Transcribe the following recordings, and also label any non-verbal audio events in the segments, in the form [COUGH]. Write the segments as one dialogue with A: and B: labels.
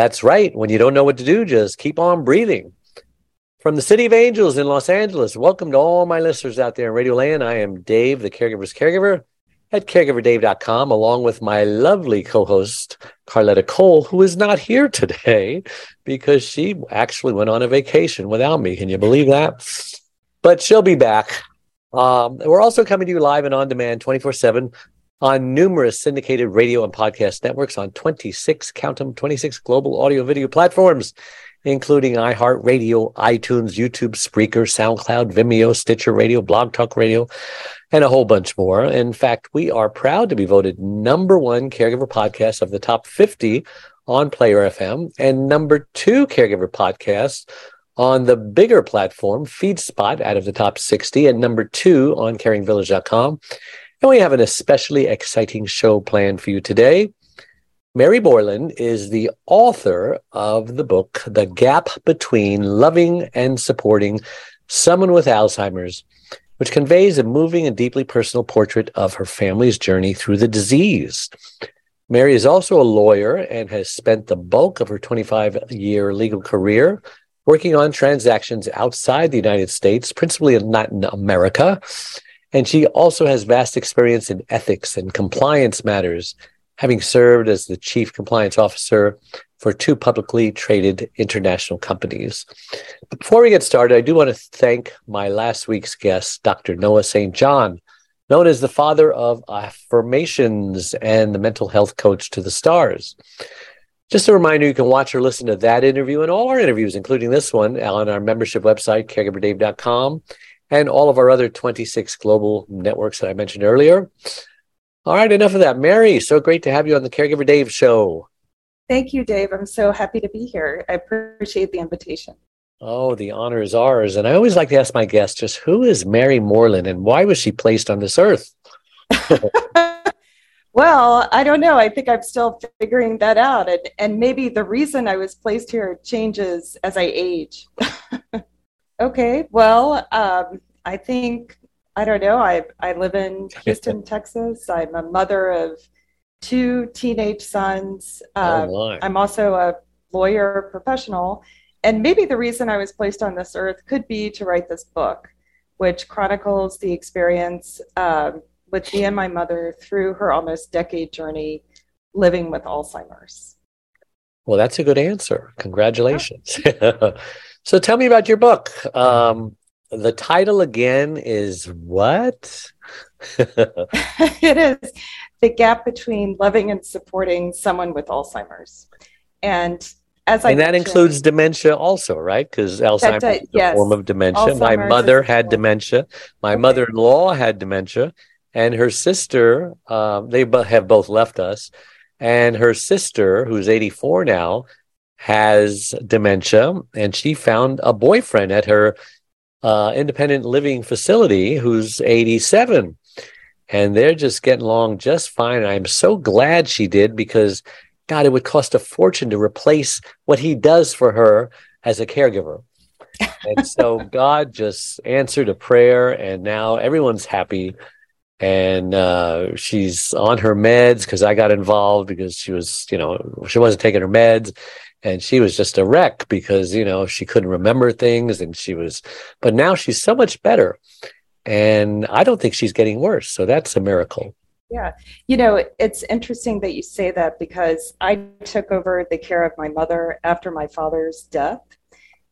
A: That's right. When you don't know what to do, just keep on breathing. From the City of Angels in Los Angeles, welcome to all my listeners out there in Radio Land. I am Dave, the caregiver's caregiver at caregiverdave.com, along with my lovely co host, Carletta Cole, who is not here today because she actually went on a vacation without me. Can you believe that? But she'll be back. Um, we're also coming to you live and on demand 24 7 on numerous syndicated radio and podcast networks on 26, count them, 26 global audio video platforms, including iHeartRadio, iTunes, YouTube, Spreaker, SoundCloud, Vimeo, Stitcher Radio, Blog Talk Radio, and a whole bunch more. In fact, we are proud to be voted number one caregiver podcast of the top 50 on Player FM and number two caregiver podcast on the bigger platform, FeedSpot, out of the top 60, and number two on caringvillage.com. And we have an especially exciting show planned for you today. Mary Moreland is the author of the book, The Gap Between Loving and Supporting Someone with Alzheimer's, which conveys a moving and deeply personal portrait of her family's journey through the disease. Mary is also a lawyer and has spent the bulk of her 25 year legal career working on transactions outside the United States, principally in Latin America. And she also has vast experience in ethics and compliance matters, having served as the chief compliance officer for two publicly traded international companies. Before we get started, I do want to thank my last week's guest, Dr. Noah St. John, known as the father of affirmations and the mental health coach to the stars. Just a reminder, you can watch or listen to that interview and all our interviews, including this one, on our membership website, caregiverdave.com, and all of our other 26 global networks that I mentioned earlier. All right, enough of that. Mary, so great to have you on the Caregiver Dave show.
B: Thank you, Dave. I'm so happy to be here. I appreciate the invitation.
A: Oh, the honor is ours. And I always like to ask my guests just who is Mary Moreland and why was she placed on this earth? [LAUGHS]
B: well, I don't know. I think I'm still figuring that out. And, and maybe the reason I was placed here changes as I age. [LAUGHS] okay, well, um, I think, I don't know. I, I live in [LAUGHS] Houston, Texas. I'm a mother of two teenage sons. Uh,
A: oh.
B: I'm also a lawyer professional. And maybe the reason I was placed on this earth could be to write this book, which chronicles the experience um, with me and my mother through her almost decade journey living with Alzheimer's.
A: Well, that's a good answer. Congratulations. [LAUGHS] so tell me about your book. Um, the title again is what? [LAUGHS] [LAUGHS]
B: it is The Gap Between Loving and Supporting Someone with Alzheimer's. And as I
A: and that includes dementia also, right? Because Alzheimer's
B: does-
A: is a
B: yes.
A: form of dementia. My mother had
B: form-
A: dementia. My
B: Okay.
A: mother-in-law had dementia, and her sister. Um, they have both left us, and her sister, who's 84 now, has dementia, and she found a boyfriend at her uh, independent living facility who's 87. And they're just getting along just fine. I'm so glad she did because, God, it would cost a fortune to replace what he does for her as a caregiver. And so [LAUGHS] God just answered a prayer, and now everyone's happy. And uh, she's on her meds because I got involved because she was, you know, she wasn't taking her meds and she was just a wreck because you know she couldn't remember things and she was but now she's so much better and i don't think she's getting worse so that's a miracle
B: Yeah. You know, it's interesting that you say that because I took over the care of my mother after my father's death.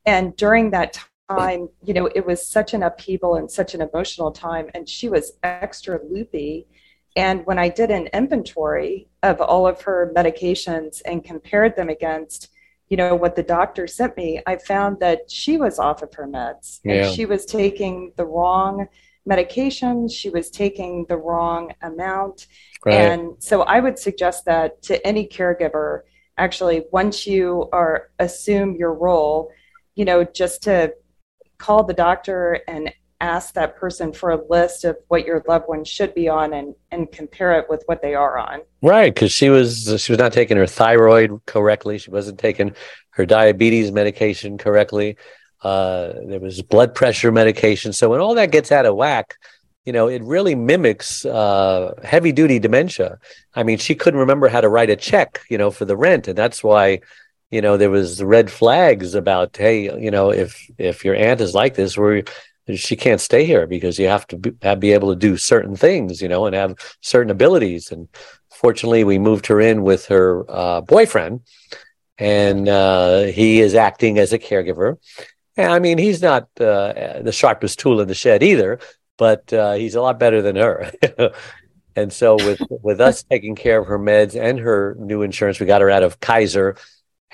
B: And during that time, you know, it was such an upheaval and such an emotional time. And she was extra loopy. And when I did an inventory of all of her medications and compared them against, you know, what the doctor sent me, I found that she was off of her meds.
A: Yeah.
B: And she was taking the wrong medication she was taking the wrong amount.
A: right
B: And so I would suggest that to any caregiver, actually once you are assume your role you know just to call the doctor and ask that person for a list of what your loved one should be on and and compare it with what they are on.
A: Right because she was she was not taking her thyroid correctly she wasn't taking her diabetes medication correctly uh, there was blood pressure medication so when all that gets out of whack you know it really mimics uh, heavy duty dementia. I mean she couldn't remember how to write a check you know for the rent and that's why you know there was red flags about hey you know if if your aunt is like this we're she can't stay here because you have to be, be able to do certain things, you know, and have certain abilities. And fortunately, we moved her in with her uh, boyfriend, and uh, he is acting as a caregiver. And I mean, he's not uh, the sharpest tool in the shed either, but uh, he's a lot better than her. [LAUGHS] and so, with with us taking care of her meds and her new insurance, we got her out of Kaiser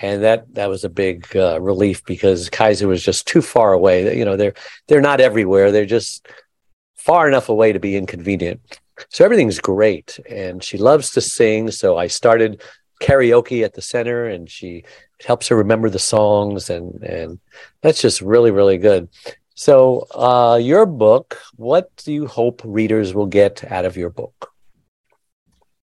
A: and that that was a big uh, relief because Kaiser was just too far away. You know, they're they're not everywhere; they're just far enough away to be inconvenient. So everything's great, and she loves to sing. So I started karaoke at the center, and she helps her remember the songs, and and that's just really really good. So uh, your book, what do you hope readers will get out of your book?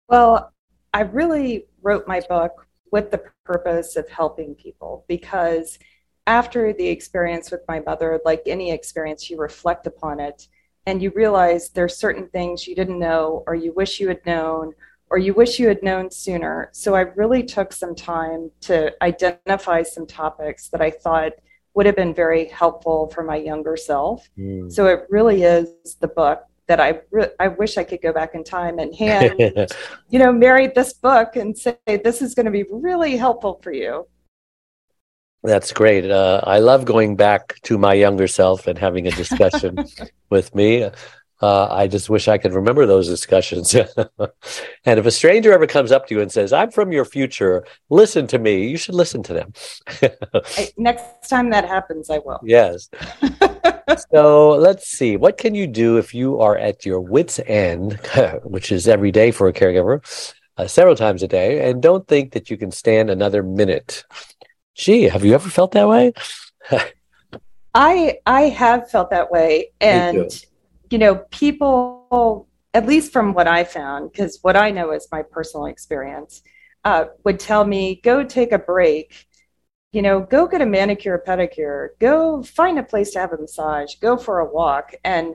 B: Well, I really wrote my book with the purpose of helping people because after the experience with my mother, like any experience, you reflect upon it and you realize there's certain things you didn't know or you wish you had known or you wish you had known sooner. So I really took some time to identify some topics that I thought would have been very helpful for my younger self. Mm. So it really is the book that I re- I wish I could go back in time and hand [LAUGHS] you know Mary this book and say this is going to be really helpful for you.
A: That's great. Uh, I love going back to my younger self and having a discussion [LAUGHS] with me. Uh, I just wish I could remember those discussions. [LAUGHS] and if a stranger ever comes up to you and says, I'm from your future, listen to me, you should listen to them.
B: I, next time that happens, I will.
A: Yes. [LAUGHS] so let's see. What can you do if you are at your wits' end, [LAUGHS] which is every day for a caregiver, uh, several times a day, and don't think that you can stand another minute? Gee, have you ever felt that way?
B: I I have felt that way, and you know, people, at least from what I found, because what I know is my personal experience, uh, would tell me, go take a break, you know, go get a manicure, a pedicure, go find a place to have a massage, go for a walk, and,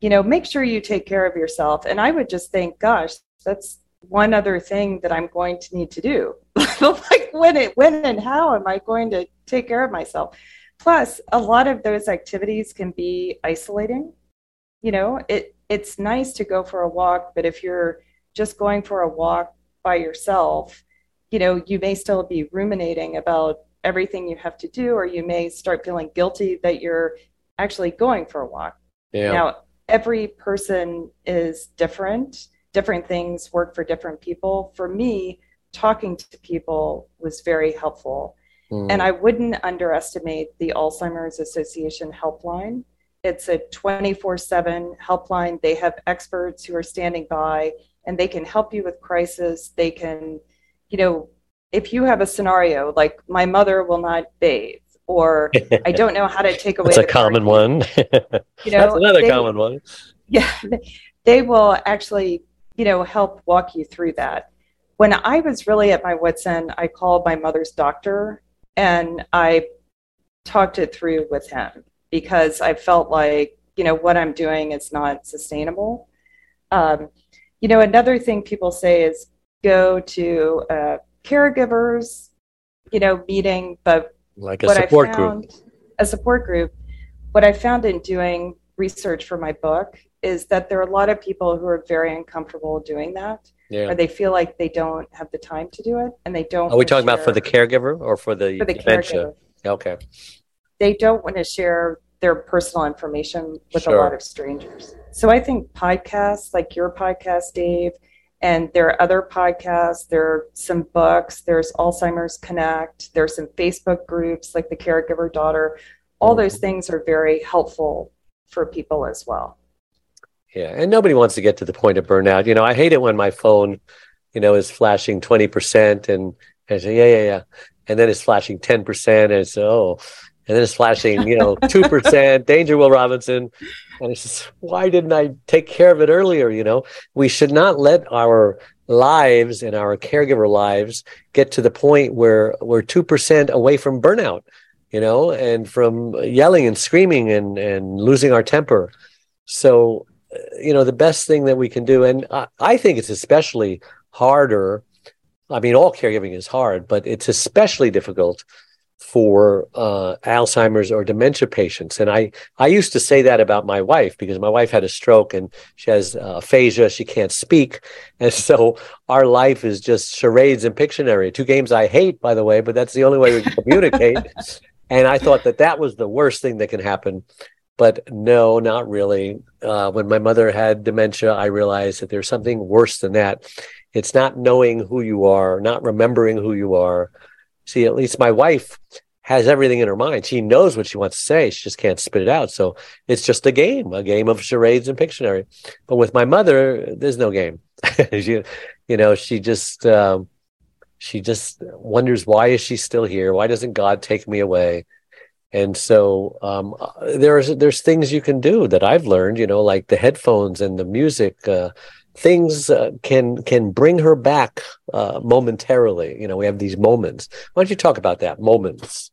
B: you know, make sure you take care of yourself. And I would just think, gosh, that's one other thing that I'm going to need to do. [LAUGHS] like when it when and how am I going to take care of myself? Plus, a lot of those activities can be isolating you know it it's nice to go for a walk but if you're just going for a walk by yourself you know you may still be ruminating about everything you have to do or you may start feeling guilty that you're actually going for a walk. Yeah. now every person is different. Different things work for different people. For me talking to people was very helpful. Mm. and i wouldn't underestimate the alzheimer's association helpline it's a 24 7 helpline. They have experts who are standing by and they can help you with crisis. They can, you know, if you have a scenario like my mother will not bathe or I don't know how to [LAUGHS] take away.
A: That's a common one. you know, That's another they, common one.
B: Yeah, [LAUGHS] they will actually, you know, help walk you through that. When I was really at my wits end, I called my mother's doctor and I talked it through with him because I felt like, you know, what I'm doing is not sustainable. Um, you know, another thing people say is go to a caregivers, you know, meeting, but
A: like a support
B: found,
A: group.
B: A support group. What I found in doing research for my book is that there are a lot of people who are very uncomfortable doing that. Yeah. Or they feel like they don't have the time to do it and they don't.
A: Are we talking about for the caregiver or for the, for the dementia? Caregiver. Okay.
B: They don't want to share their personal information with sure. a lot of strangers. So I think podcasts like your podcast, Dave, and there are other podcasts, there are some books, there's Alzheimer's Connect, there's some Facebook groups like the Caregiver Daughter. All mm-hmm. those things are very helpful for people as well.
A: Yeah, and nobody wants to get to the point of burnout. You know, I hate it when my phone, you know, is flashing 20% and And I say, yeah, yeah, yeah. And then it's flashing 10%. And it's, oh, and then it's flashing, you know, 2%, danger, Will Robinson. And it's just, why didn't I take care of it earlier? You know, we should not let our lives and our caregiver lives get to the point where we're 2% away from burnout, you know, and from yelling and screaming and, and losing our temper. So, you know, the best thing that we can do, and I, I think it's especially harder. I mean, all caregiving is hard, but it's especially difficult for uh, Alzheimer's or dementia patients. And I, I used to say that about my wife because my wife had a stroke and she has uh, aphasia. She can't speak. [LAUGHS] And so our life is just charades and Pictionary, two games I hate, by the way, but that's the only way we can communicate. [LAUGHS] and I thought that that was the worst thing that can happen. But no, not really. Uh, when my mother had dementia, I realized that there's something worse than that. It's not knowing who you are, not remembering who you are, See, at least my wife has everything in her mind. She knows what she wants to say. She just can't spit it out. So it's just a game, a game of charades and Pictionary. But with my mother, there's no game. [LAUGHS] she, you know, she just um, she just wonders why is she still here? Why doesn't God take me away? And so um, there's there's things you can do that I've learned. You know, like the headphones and the music. Uh, things uh, can can bring her back uh, momentarily. You know, we have these moments. Why don't you talk about that moments?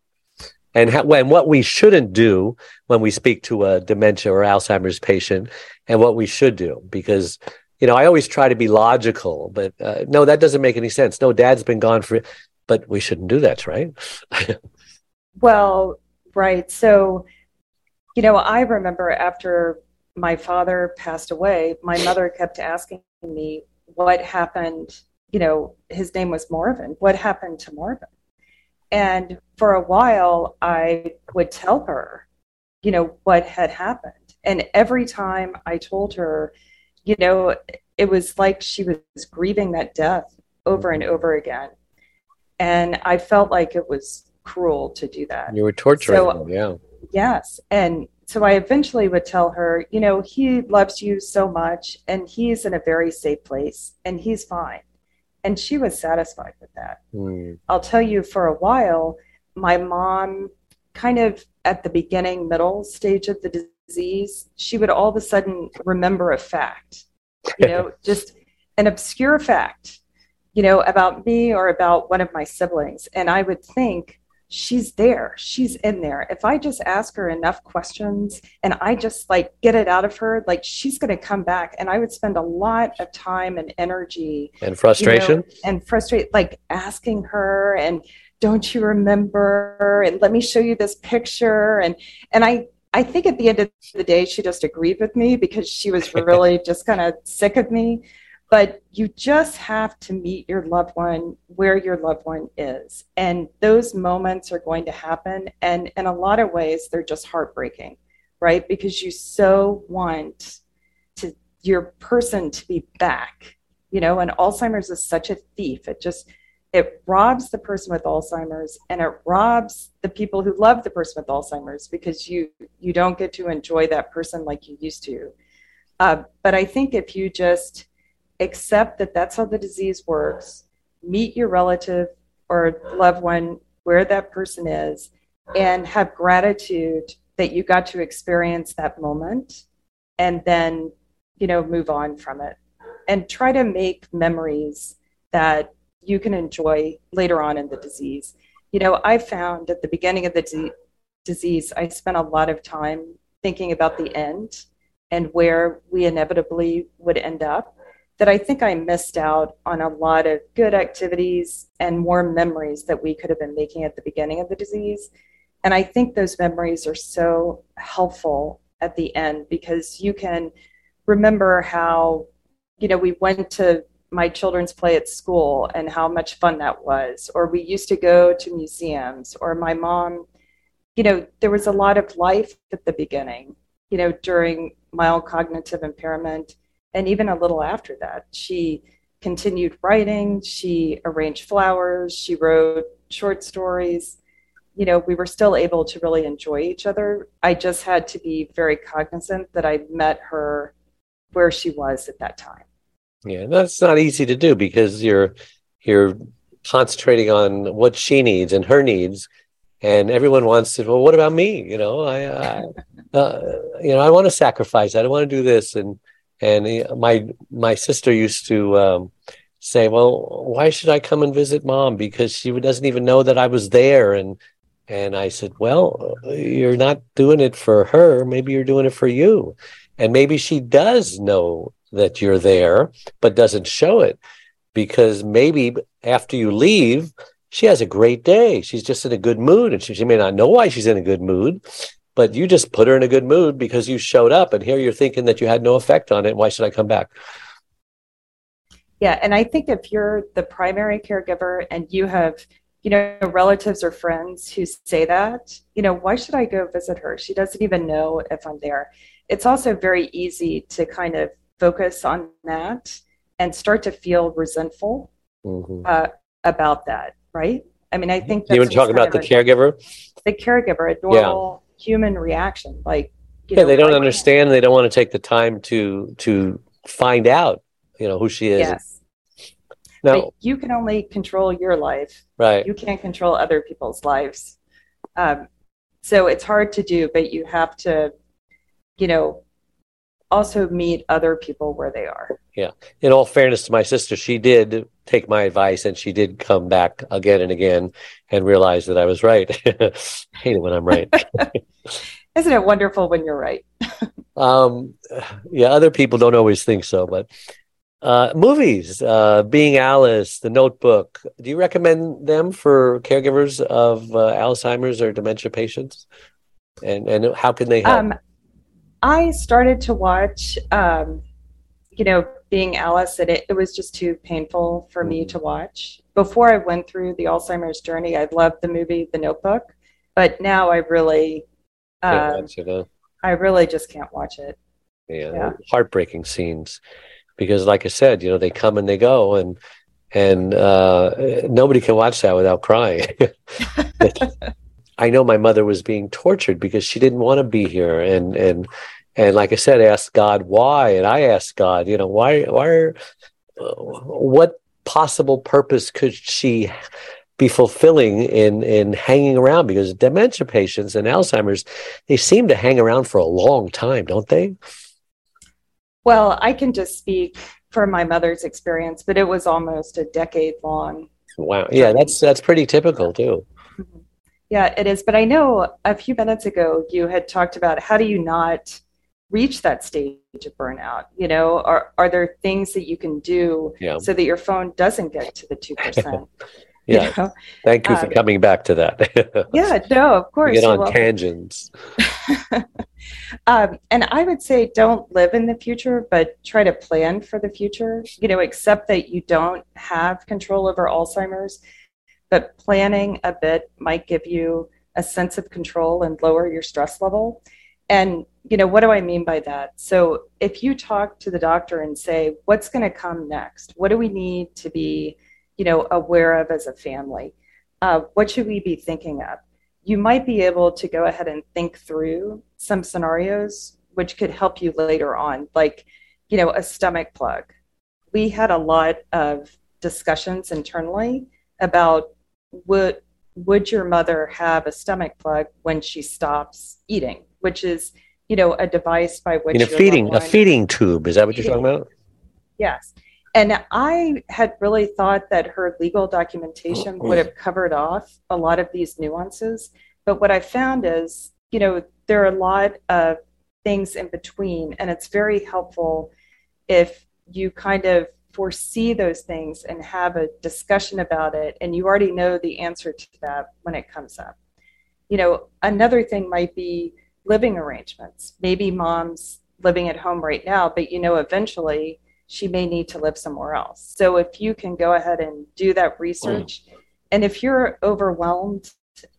A: And how, when what we shouldn't do when we speak to a dementia or Alzheimer's patient, and what we should do, because you know I always try to be logical, but uh, no, that doesn't make any sense. No, Dad's been gone for, but we shouldn't do that, right? [LAUGHS]
B: well, right. So, you know, I remember after my father passed away, my mother kept asking me what happened. You know, his name was Marvin. What happened to Marvin? And for a while, I would tell her, you know, what had happened. And every time I told her, you know, it was like she was grieving that death over and over again. And I felt like it was cruel to do that.
A: You were torturing so, yeah.
B: Yes. And so I eventually would tell her, you know, he loves you so much and he's in a very safe place and he's fine. And she was satisfied with that. Mm. I'll tell you, for a while, my mom, kind of at the beginning, middle stage of the disease, she would all of a sudden remember a fact, you know, [LAUGHS] just an obscure fact, you know, about me or about one of my siblings. And I would think, she's there. She's in there. If i just ask her enough questions and i just like get it out of her like she's going to come back. And i would spend a lot of time and energy
A: and frustration? you know,
B: and frustrate like asking her and don't you remember? And let me show you this picture. And and i i think at the end of the day she just agreed with me because she was [LAUGHS] really just kind of sick of me but you just have to meet your loved one where your loved one is. And those moments are going to happen. And in a lot of ways they're just heartbreaking right? Because you so want to your person to be back you know? And alzheimer's is such a thief. It just it robs the person with alzheimer's and it robs the people who love the person with alzheimer's because you you don't get to enjoy that person like you used to. Uh, but i think if you just accept that that's how the disease works, meet your relative or loved one where that person is, and have gratitude that you got to experience that moment and then, you know, move on from it. And try to make memories that you can enjoy later on in the disease. You know, I found at the beginning of the di- disease, I spent a lot of time thinking about the end and where we inevitably would end up that I think I missed out on a lot of good activities and more memories that we could have been making at the beginning of the disease. And I think those memories are so helpful at the end because you can remember how, you know, we went to my children's play at school and how much fun that was, or we used to go to museums, or my mom, you know, there was a lot of life at the beginning, you know, during mild cognitive impairment and even a little after that, she continued writing. She arranged flowers. She wrote short stories. You know, we were still able to really enjoy each other. I just had to be very cognizant that I met her where she was at that time.
A: Yeah, that's not easy to do because you're you're concentrating on what she needs and her needs and everyone wants to well what about me you know i, I [LAUGHS] uh, you know i want to sacrifice i don't want to do this and and my my sister used to um, say well why should i come and visit mom? Because she doesn't even know that i was there. And and i said well you're not doing it for her. Maybe you're doing it for you. And maybe she does know that you're there but doesn't show it because maybe after you leave she has a great day. She's just in a good mood, and she, she may not know why she's in a good mood, but you just put her in a good mood because you showed up, and here you're thinking that you had no effect on it. Why should I come back?
B: Yeah, and I think if you're the primary caregiver and you have, you know, relatives or friends who say that, you know, why should I go visit her? She doesn't even know if I'm there. It's also very easy to kind of focus on that and start to feel resentful mm-hmm. uh, about that right? I mean, I think
A: you want to talk about the a, caregiver,
B: the caregiver, a normal. Human reaction. Like,
A: yeah, know, they don't understand. They don't want to take the time to to find out, you know, who she is.
B: Yes. No, you can only control your life.
A: Right.
B: You can't control other people's lives. Um, so it's hard to do, but you have to, you know, also meet other people where they are.
A: Yeah. In all fairness to my sister, she did take my advice and she did come back again and again and realize that I was right. [LAUGHS] hate it when I'm right. [LAUGHS]
B: Isn't it wonderful when you're right? [LAUGHS]
A: um, yeah, other people don't always think so, but uh, movies, uh, Being Alice, The Notebook. Do you recommend them for caregivers of uh, Alzheimer's or dementia patients? And and how can they help? Um,
B: I started to watch, um, you know, being Alice, and it, it was just too painful for me to watch. Before I went through the Alzheimer's journey, I loved the movie The Notebook, but now I really, uh, I really just can't watch it.
A: Yeah, yeah, heartbreaking scenes, because like I said, you know, they come and they go, and and uh, nobody can watch that without crying. [LAUGHS] [LAUGHS] [LAUGHS] I know my mother was being tortured because she didn't want to be here, and and and like I said, asked God why, and I asked God, you know, why why uh, what possible purpose could she be fulfilling in in hanging around because dementia patients and Alzheimer's they seem to hang around for a long time, don't they?
B: Well, I can just speak from my mother's experience, but it was almost a decade long.
A: Wow. Yeah, that's that's pretty typical too.
B: Yeah, it is. But I know a few minutes ago you had talked about how do you not reach that stage of burnout? You know, are are there things that you can do yeah. so that your phone doesn't get to the two percent? [LAUGHS]
A: yeah. [LAUGHS] You know? Thank you for um, coming back to that. [LAUGHS]
B: yeah, no, of course.
A: We get on tangents.
B: um, and I would say don't live in the future, but try to plan for the future. You know, accept that you don't have control over Alzheimer's but planning a bit might give you a sense of control and lower your stress level. And, you know, what do I mean by that? So if you talk to the doctor and say, what's going to come next? What do we need to be, you know, aware of as a family? Uh, what should we be thinking of? You might be able to go ahead and think through some scenarios which could help you later on, like, you know, a stomach plug. We had a lot of discussions internally about would would your mother have a stomach plug when she stops eating? Which is you know a device by which
A: in a feeding a feeding tube is that what you're talking about?
B: Yes. And i had really thought that her legal documentation would have covered off a lot of these nuances but what i found is you know there are a lot of things in between and it's very helpful if you kind of foresee those things and have a discussion about it and you already know the answer to that when it comes up. You know another thing might be living arrangements. Maybe mom's living at home right now but you know eventually she may need to live somewhere else. So if you can go ahead and do that research and if you're overwhelmed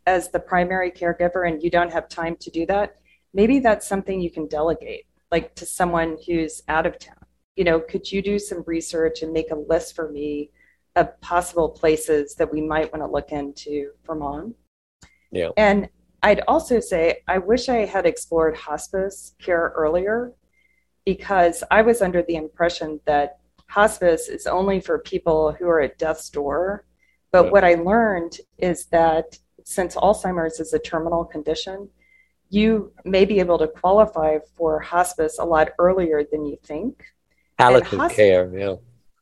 B: as the primary caregiver and you don't have time to do that maybe that's something you can delegate like to someone who's out of town you know, could you do some research and make a list for me of possible places that we might want to look into for mom?
A: Yeah.
B: And I'd also say I wish I had explored hospice care earlier because I was under the impression that hospice is only for people who are at death's door But
A: Right.
B: what I learned is that since Alzheimer's is a terminal condition, you may be able to qualify for hospice a lot earlier than you think.
A: Palliative
B: hosp-
A: care. Yeah.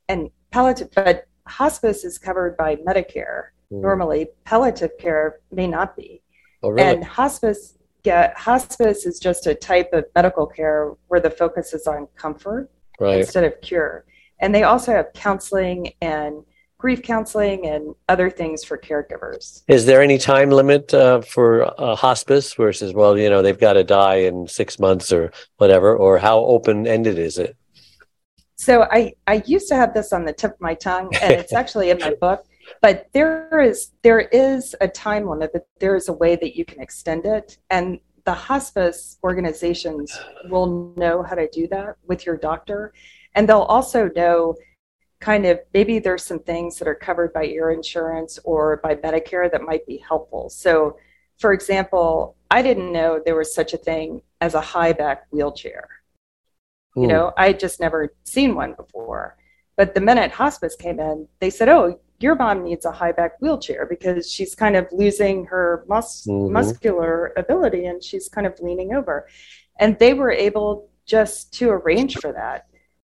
B: And palliative, but hospice is covered by Medicare.
A: Mm.
B: Normally, palliative care may not be.
A: Oh, really?
B: And hospice, yeah, hospice is just a type of medical care where the focus is on comfort
A: right.
B: instead of cure. And they also have counseling and grief counseling and other things for caregivers.
A: Is there any time limit uh, for uh, hospice versus, well, you know, they've got to die in six months or whatever, or how open ended is it?
B: So I, I used to have this on the tip of my tongue, and it's [LAUGHS] actually in my book. But there is there is a time limit, but there is a way that you can extend it, and the hospice organizations will know how to do that with your doctor, and they'll also know kind of maybe there's some things that are covered by your insurance or by Medicare that might be helpful. So, for example, I didn't know there was such a thing as a high back wheelchair. You
A: Hmm.
B: know, I had just never seen one before. But the minute hospice came in, they said, "Oh, your mom needs a high back wheelchair because she's kind of losing her mus-
A: Mhm.
B: muscular ability and she's kind of leaning over." And they were able just to arrange for that.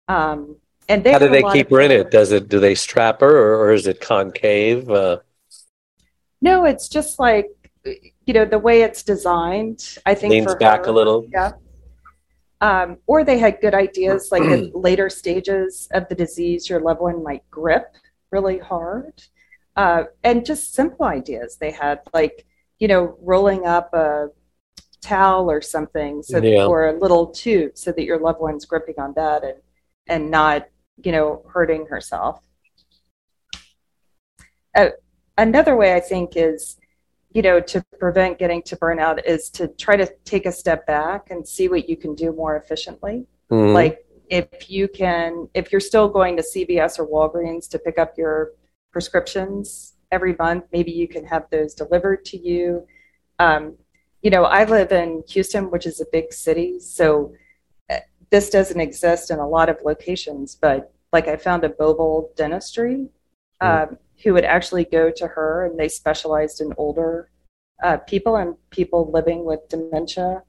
B: Um, and they
A: How do they keep her in it? Does it do they strap her or, or is it concave? Uh,
B: No, it's just like you know the way it's designed. I think
A: leans back
B: her,
A: a little.
B: Yeah. Um, or they had good ideas, like at [CLEARS THROAT] later stages of the disease, your loved one might grip really hard, uh, and just simple ideas they had, like you know rolling up a towel or something, so
A: Yeah.
B: or a little tube, so that your loved one's gripping on that and and not you know hurting herself. Uh, another way I think is you know, to prevent getting to burnout is to try to take a step back and see what you can do more efficiently.
A: Mhm.
B: Like if you can, if you're still going to CVS or Walgreens to pick up your prescriptions every month, maybe you can have those delivered to you. Um, you know, I live in Houston, which is a big city, so uh, this doesn't exist in a lot of locations, but like I found a mobile dentistry um, who would actually go to her, and they specialized in older uh, people and people living with dementia,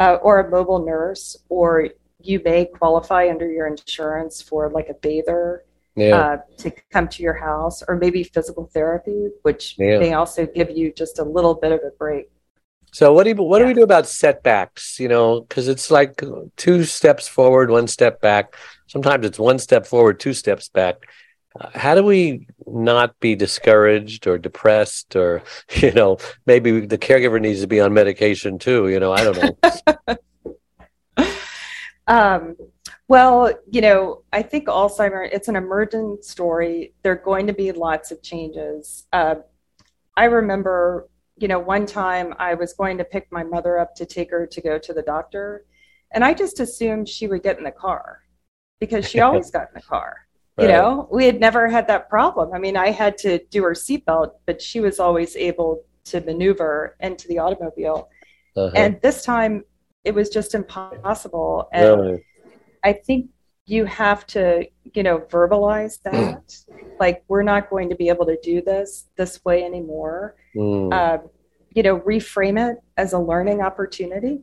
B: uh, or a mobile nurse, or you may qualify under your insurance for like a bather
A: yeah.
B: uh, to come to your house, or maybe physical therapy, which
A: Yeah.
B: may also give you just a little bit of a break.
A: So what do you, what do we do about setbacks? You know, because it's like two steps forward, one step back. Sometimes it's one step forward, two steps back. How do we not be discouraged or depressed, or [LAUGHS] you know, maybe the caregiver needs to be on medication too? You know, I don't know. [LAUGHS]
B: Um, well, you know, I think Alzheimer, it's an emergent story. There are going to be lots of changes. Uh, I remember, you know, one time I was going to pick my mother up to take her to go to the doctor, and I just assumed she would get in the car because she [LAUGHS] always got in the car. You know, we had never had that problem. I mean, I had to do her seatbelt, but she was always able to maneuver into the automobile.
A: Uh-huh.
B: And this time it was just impossible. And
A: Really?
B: I think you have to, you know, verbalize that. like, we're not going to be able to do this this way anymore.
A: Mm.
B: Uh, you know, reframe it as a learning opportunity.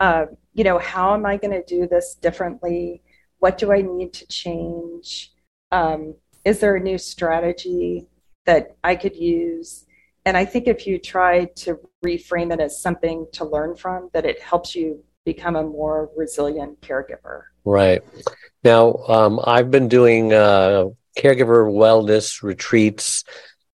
B: Uh, you know, how am I going to do this differently? What do I need to change? Um, is there a new strategy that I could use? And I think if you try to reframe it as something to learn from, that it helps you become a more resilient caregiver.
A: Right. Now, um, I've been doing uh, caregiver wellness retreats,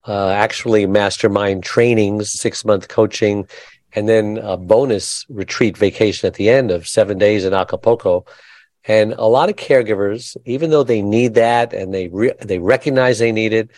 A: uh, actually mastermind trainings, six month coaching, and then a bonus retreat vacation at the end of seven days in Acapulco. And a lot of caregivers, even though they need that and they re- they recognize they need it,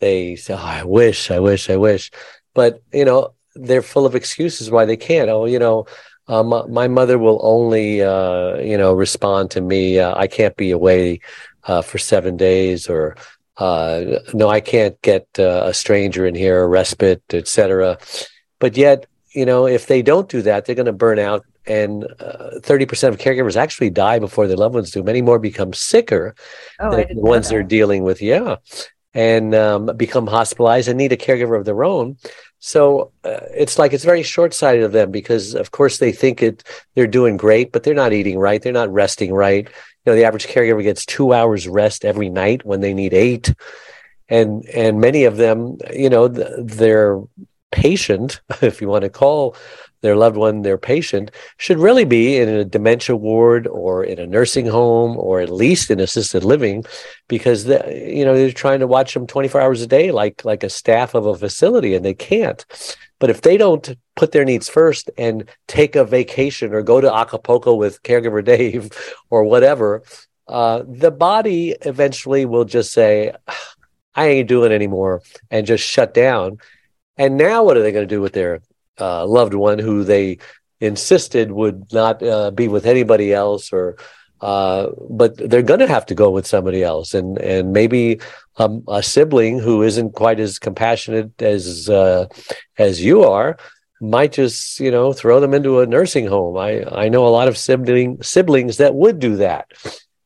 A: they say, oh, "I wish, I wish, I wish," but you know they're full of excuses why they can't. Oh, you know, uh, my, mother will only, uh, you know, respond to me. Uh, I can't be away uh, for seven days, or uh, no, I can't get a stranger in here, a respite, etc. But yet, you know, if they don't do that, they're going to burn out, and uh, thirty percent of caregivers actually die before their loved ones do. Many more become sicker
B: Oh,
A: than the ones they're dealing with. Yeah. and um, become hospitalized and need a caregiver of their own. So uh, it's like it's very short-sighted of them because, of course, they think it they're doing great, but they're not eating right, they're not resting right. You know, the average caregiver gets two hours rest every night when they need eight, and and many of them, you know, they're patient, [LAUGHS] if you want to call their loved one their patient, should really be in a dementia ward or in a nursing home or at least in assisted living, because the, you know they're trying to watch them 24 hours a day, like like a staff of a facility, and they can't. But if they don't put their needs first and take a vacation or go to Acapulco with caregiver [LAUGHS] Dave or whatever, uh, the body eventually will just say, "I ain't doing anymore," and just shut down and now, what are they going to do with their uh, loved one who they insisted would not uh, be with anybody else, or uh, but they're going to have to go with somebody else, and and maybe um, a sibling who isn't quite as compassionate as uh, as you are might just you know throw them into a nursing home. I I know a lot of sibling siblings that would do that.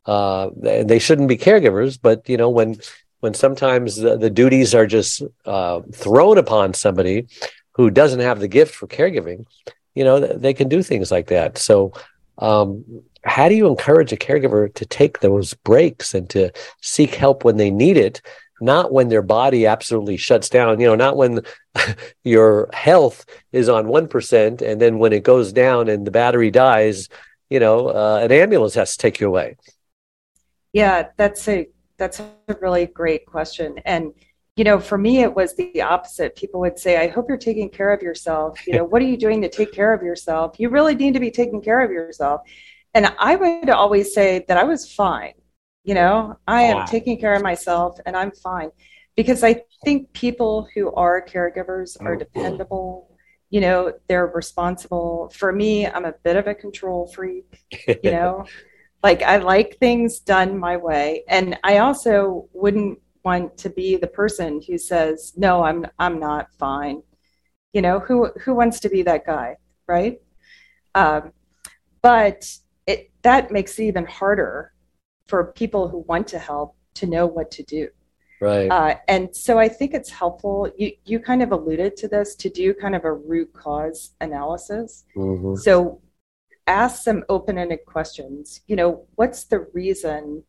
A: Uh, they shouldn't be caregivers, but you know when when sometimes the, the duties are just uh, thrown upon somebody who doesn't have the gift for caregiving, you know, they can do things like that. So, um, how do you encourage a caregiver to take those breaks and to seek help when they need it, not when their body absolutely shuts down, you know, not when [LAUGHS] your health is on 1% and then when it goes down and the battery dies, you know, uh, an ambulance has to take you away.
B: Yeah, that's a that's a really great question. And, you know, for me, it was the opposite. People would say, I hope you're taking care of yourself. You know, what are you doing to take care of yourself? You really need to be taking care of yourself. And I would always say that I was fine. You know, I am wow. taking care of myself and I'm fine because I think people who are caregivers are oh, dependable. You know, they're responsible. For me, I'm a bit of a control freak, you [LAUGHS] know. Like I like things done my way. And I also wouldn't want to be the person who says, "No, I'm I'm not fine." You know, who who wants to be that guy, right? Um, but it that makes it even harder for people who want to help to know what to do.
A: Right.
B: Uh, and so I think it's helpful. You you kind of alluded to this to do kind of a root cause analysis. Mm-hmm. So ask some open-ended questions. You know, what's the reason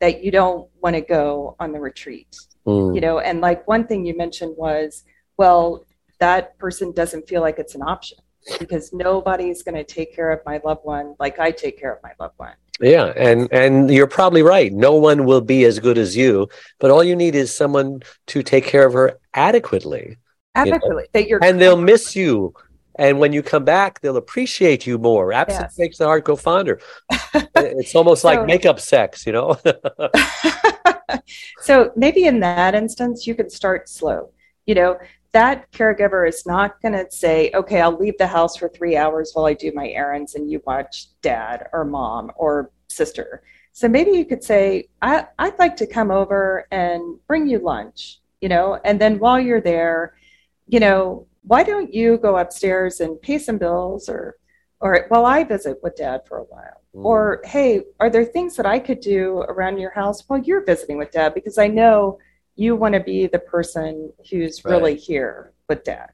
B: that you don't want to go on the retreat? Mm. You know, and like one thing you mentioned was, well, that person doesn't feel like it's an option because nobody's going to take care of my loved one like I take care of my loved one.
A: Yeah, and and you're probably right. No one will be as good as you, but all you need is someone to take care of her adequately.
B: Adequately, you know? that you're
A: and they'll miss you and when you come back, they'll appreciate you more. Absence yes. makes the heart go fonder. [LAUGHS] it's almost so, like makeup sex, you know? [LAUGHS] [LAUGHS]
B: so maybe in that instance, you could start slow. You know, that caregiver is not going to say, okay, I'll leave the house for three hours while I do my errands and you watch dad or mom or sister. So maybe you could say, I, I'd like to come over and bring you lunch, you know, and then while you're there, you know, why don't you go upstairs and pay some bills or or while I visit with dad for a while? Mm. Or hey, are there things that I could do around your house while you're visiting with dad? Because I know you want to be the person who's right. really here with dad.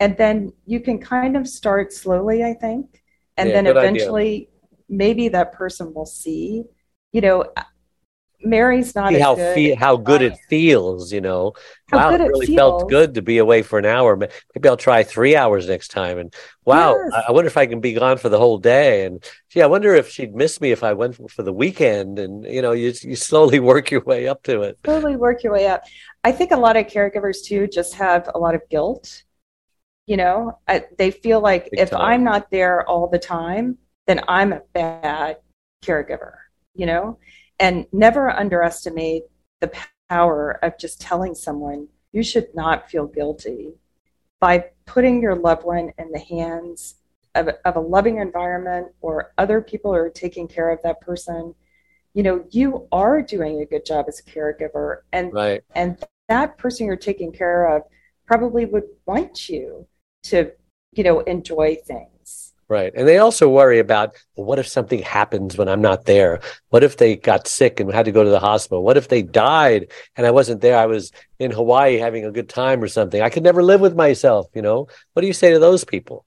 B: And then you can kind of start slowly, I think. And yeah, then eventually idea. maybe that person will see, you know, Mary's not
A: See how
B: good
A: fe- how good it feels, you know. How wow, it, really feels. felt good to be away for an hour. Maybe I'll try three hours next time. And wow, yes. I wonder if I can be gone for the whole day. And gee, I wonder if she'd miss me if I went for the weekend. And you know, you you slowly [LAUGHS] work your way up to it.
B: Slowly work your way up. I think a lot of caregivers too just have a lot of guilt. You know, I, they feel like Big if time. I'm not there all the time, then I'm a bad caregiver. You know and never underestimate the power of just telling someone you should not feel guilty. By putting your loved one in the hands of, of a loving environment or other people are taking care of that person you know you are doing a good job as a caregiver. And
A: right.
B: and that person you're taking care of probably would want you to you know enjoy things
A: Right. And they also worry about well, what if something happens when I'm not there? What if they got sick and had to go to the hospital? What if they died and I wasn't there? I was in Hawaii having a good time or something. I could never live with myself, you know? What do you say to those people?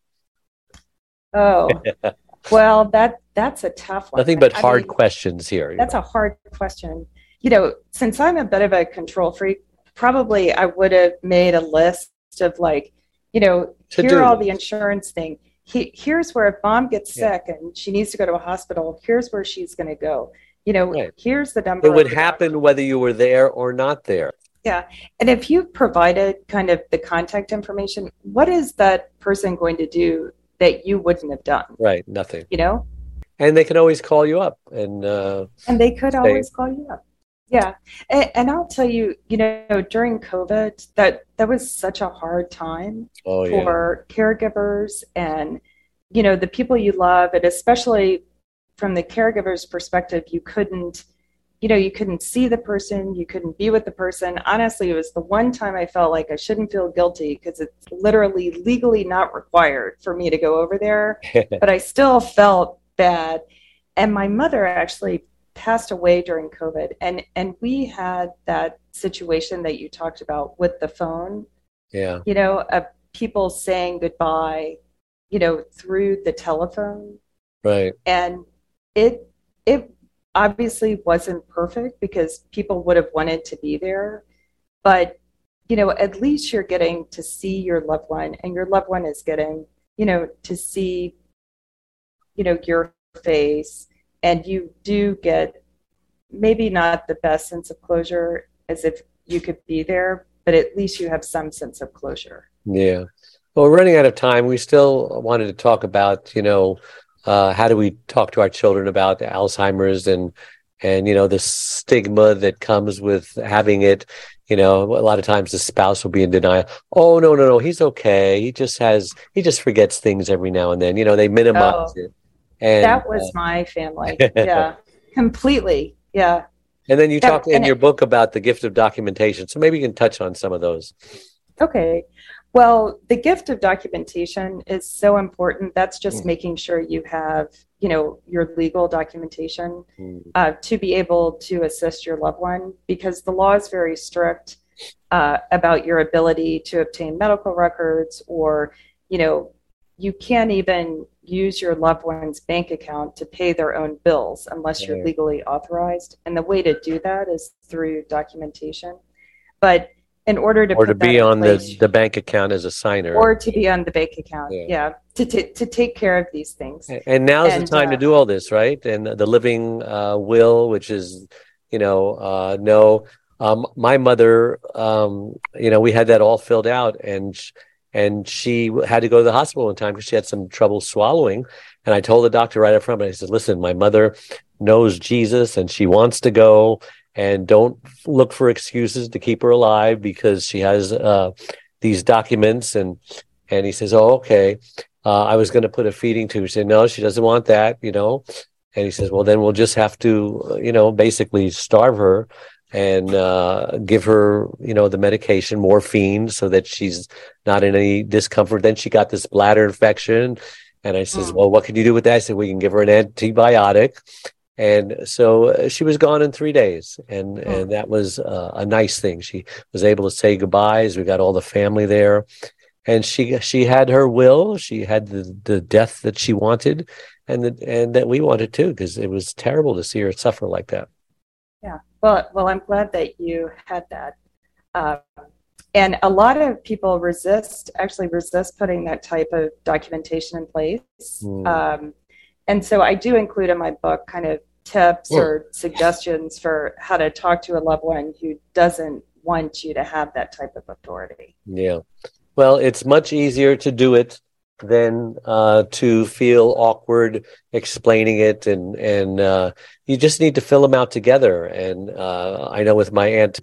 B: Oh, [LAUGHS] well, that that's a tough one.
A: Nothing but
B: I
A: hard
B: mean,
A: questions here.
B: That's
A: know?
B: a hard question. You know, since I'm a bit of a control freak, probably I would have made a list of like, you know,
A: To
B: here are all the insurance thing. He, here's where if mom gets
A: Yeah.
B: sick and she needs to go to a hospital, here's where she's going to go. You know,
A: Right.
B: here's the number.
A: It would
B: the doctor.
A: happen whether you were there or not there. Yeah.
B: And if you provided kind of the contact information, what is that person going to do that you wouldn't have done?
A: Right. Nothing.
B: You know,
A: And they can always call you up and uh,
B: and they could always call you up. Yeah, and, and I'll tell you, you know, during COVID, that that was such a hard time
A: oh yeah.
B: for caregivers and you know the people you love, and especially from the caregiver's perspective, you couldn't, you know, you couldn't see the person, you couldn't be with the person. Honestly, it was the one time I felt like I shouldn't feel guilty because it's literally legally not required for me to go over there [LAUGHS] but I still felt bad. And my mother actually passed away during COVID, and and we had that situation that you talked about with the phone.
A: yeah.
B: You know, of people saying goodbye, you know, through the telephone,
A: Right.
B: and it it obviously wasn't perfect because people would have wanted to be there, but you know, at least you're getting to see your loved one, and your loved one is getting, you know, to see, you know, your face, and you do get maybe not the best sense of closure as if you could be there, but at least you have some sense of closure.
A: Yeah. Well, we're running out of time. We still wanted to talk about, you know, uh, how do we talk to our children about Alzheimer's and and you know the stigma that comes with having it. You know, a lot of times the spouse will be in denial. Oh no, no, no, he's okay. He just has he just forgets things every now and then. You know, they minimize
B: Oh.
A: it. And
B: that was my family. [LAUGHS] Yeah, completely. Yeah.
A: and then you
B: Yeah,
A: talk in
B: and it-
A: your book about the gift of documentation. So maybe you can touch on some of those.
B: Okay. Well, the gift of documentation is so important. That's just
A: Mm.
B: making sure you have, you know, your legal documentation
A: Mm,
B: uh, to be able to assist your loved one because the law is very strict uh, about your ability to obtain medical records or, you know, you can't even use your loved one's bank account to pay their own bills unless you're legally authorized. And the way to do that is through documentation. But in order to
A: Or to be on
B: place-
A: the, the bank account as a signer.
B: or to be on the bank account.
A: Yeah.
B: Yeah, to, to to take care of these things.
A: And now's
B: And,
A: the time to
B: uh,
A: do all this, right? And the living uh, will, which is, you know, uh, no. Um, my mother, um, you know, we had that all filled out, and and she had to go to the hospital one time because she had some trouble swallowing. And I told the doctor right up front, I said, "Listen, my mother knows Jesus, and she wants to go, and don't look for excuses to keep her alive because she has uh, these documents." And and he says, "Oh, okay." uh, I was going to put a feeding tube. She said, no, she doesn't want that, you know. And he says, well, then we'll just have to, uh, you know, basically starve her and uh, give her, you know, the medication, morphine, so that she's not in any discomfort. Then she got this bladder infection. And I says,
B: Mm.
A: well, what can you do with that? I said, we can give her an antibiotic. And so uh, she was gone in three days. And,
B: Mm.
A: and that was uh, a nice thing. She was able to say goodbyes. We got all the family there and she she had her will she had the the death that she wanted and the, and that we wanted too because it was terrible to see her suffer like that
B: Well, well, I'm glad that you had that. Um, and a lot of people resist, actually resist putting that type of documentation in place.
A: Hmm.
B: Um, and so I do include in my book kind of tips or suggestions for how to talk to a loved one who doesn't want you to have that type of authority.
A: yeah well it's much easier to do it than uh, to feel awkward explaining it and and uh, you just need to fill them out together. And uh, i know with my aunt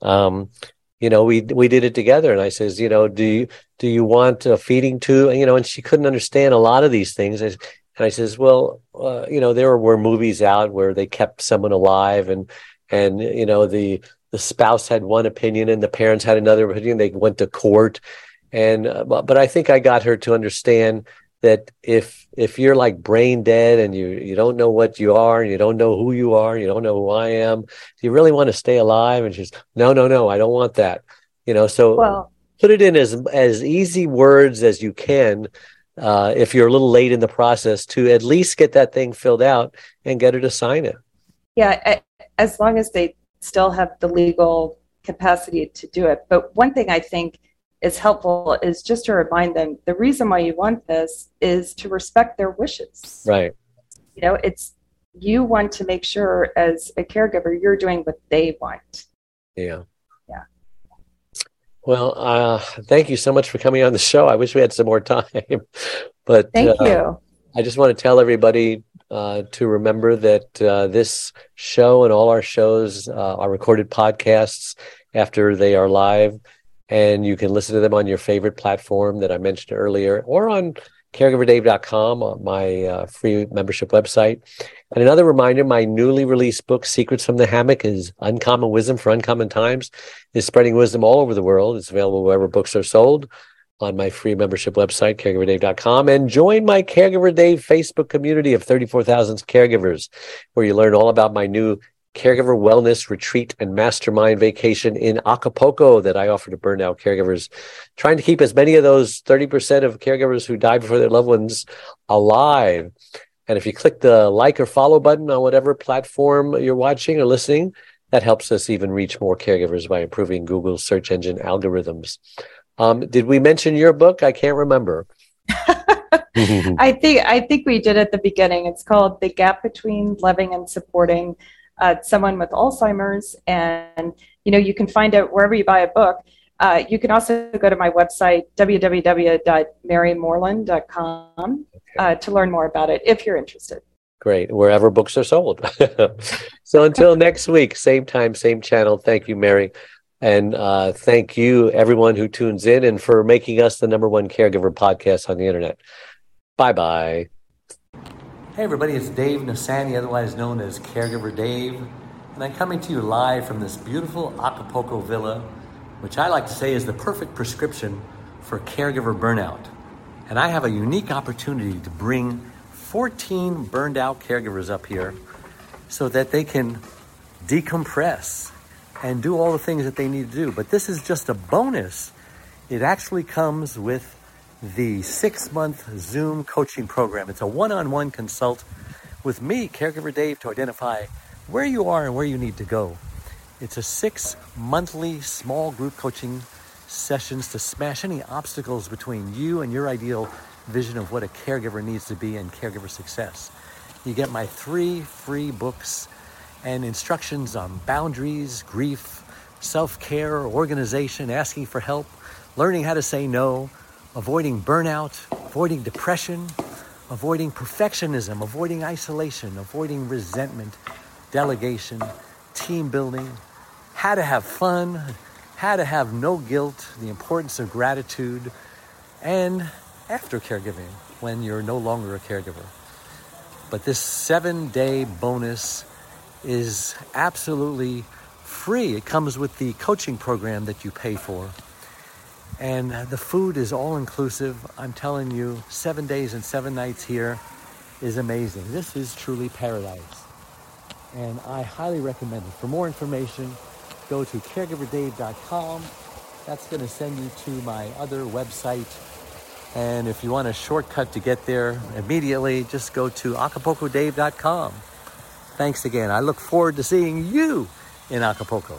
A: um, you know we we did it together. And i says you know do you do you want a feeding tube? You know and she couldn't understand a lot of these things. And i says well uh, you know there were movies out where they kept someone alive and and you know the the spouse had one opinion and the parents had another opinion. They went to court and uh, but i think i got her to understand that if if you're like brain dead and you you don't know what you are and you don't know who you are, you don't know who I am, do you really want to stay alive? And she's no, no, no, I don't want that. You know, so
B: Well,
A: put it in as as easy words as you can. Uh, if you're a little late in the process, to at least get that thing filled out and get her to sign it.
B: yeah, as long as they still have the legal capacity to do it. But one thing I think is helpful is just to remind them the reason why you want this is to respect their wishes.
A: Right.
B: You know, it's you want to make sure as a caregiver you're doing what they want.
A: Yeah.
B: Yeah.
A: Well, uh, thank you so much for coming on the show. I wish we had some more [LAUGHS] time, but
B: Thank
A: uh,
B: you.
A: I just want to tell everybody uh, to remember that uh, this show and all our shows uh, are recorded podcasts after they are live, and you can listen to them on your favorite platform that I mentioned earlier, or on caregiverdave.com, on my uh, free membership website. And another reminder: my newly released book, "Secrets from the Hammock," is uncommon wisdom for uncommon times. is spreading wisdom all over the world. It's available wherever books are sold on my free membership website, caregiverdave.com, and join my Caregiver Dave Facebook community of 34,000 caregivers, where you learn all about my new caregiver wellness retreat and mastermind vacation in Acapulco that I offer to burnout caregivers, trying to keep as many of those 30% of caregivers who die before their loved ones alive. And if you click the like or follow button on whatever platform you're watching or listening, that helps us even reach more caregivers by improving Google's search engine algorithms. Um, did we mention your book? I can't remember. [LAUGHS] [LAUGHS]
B: I think I think we did at the beginning. It's called "The Gap Between Loving and Supporting uh, Someone with Alzheimer's," and you know you can find it wherever you buy a book. Uh, you can also go to my website www.marymoreland.com uh, to learn more about it if you're interested.
A: Great. Wherever books are sold. [LAUGHS] so until next week, same time, same channel. Thank you, Mary. And uh, thank you, everyone who tunes in, and for making us the number one caregiver podcast on the internet. Bye bye. Hey, everybody, it's Dave Nassaney, otherwise known as Caregiver Dave. And I'm coming to you live from this beautiful Acapulco villa, which I like to say is the perfect prescription for caregiver burnout. And I have a unique opportunity to bring 14 burned out caregivers up here so that they can decompress and do all the things that they need to do. But this is just a bonus. It actually comes with the six month Zoom coaching program. It's a one on one consult with me, Caregiver Dave, to identify where you are and where you need to go. It's a six monthly small group coaching sessions to smash any obstacles between you and your ideal vision of what a caregiver needs to be and caregiver success. You get my three free books and instructions on boundaries, grief, self care, organization, asking for help, learning how to say no, avoiding burnout, avoiding depression, avoiding perfectionism, avoiding isolation, avoiding resentment, delegation, team building, how to have fun, how to have no guilt, the importance of gratitude, and after caregiving when you're no longer a caregiver. But this seven day bonus is absolutely free. It comes with the coaching program that you pay for. And the food is all inclusive. I'm telling you, seven days and seven nights here is amazing. This is truly paradise. And I highly recommend it. For more information, go to caregiverdave.com. That's going to send you to my other website. And if you want a shortcut to get there immediately, just go to acapulcodave.com. Thanks again. I look forward to seeing you in Acapulco.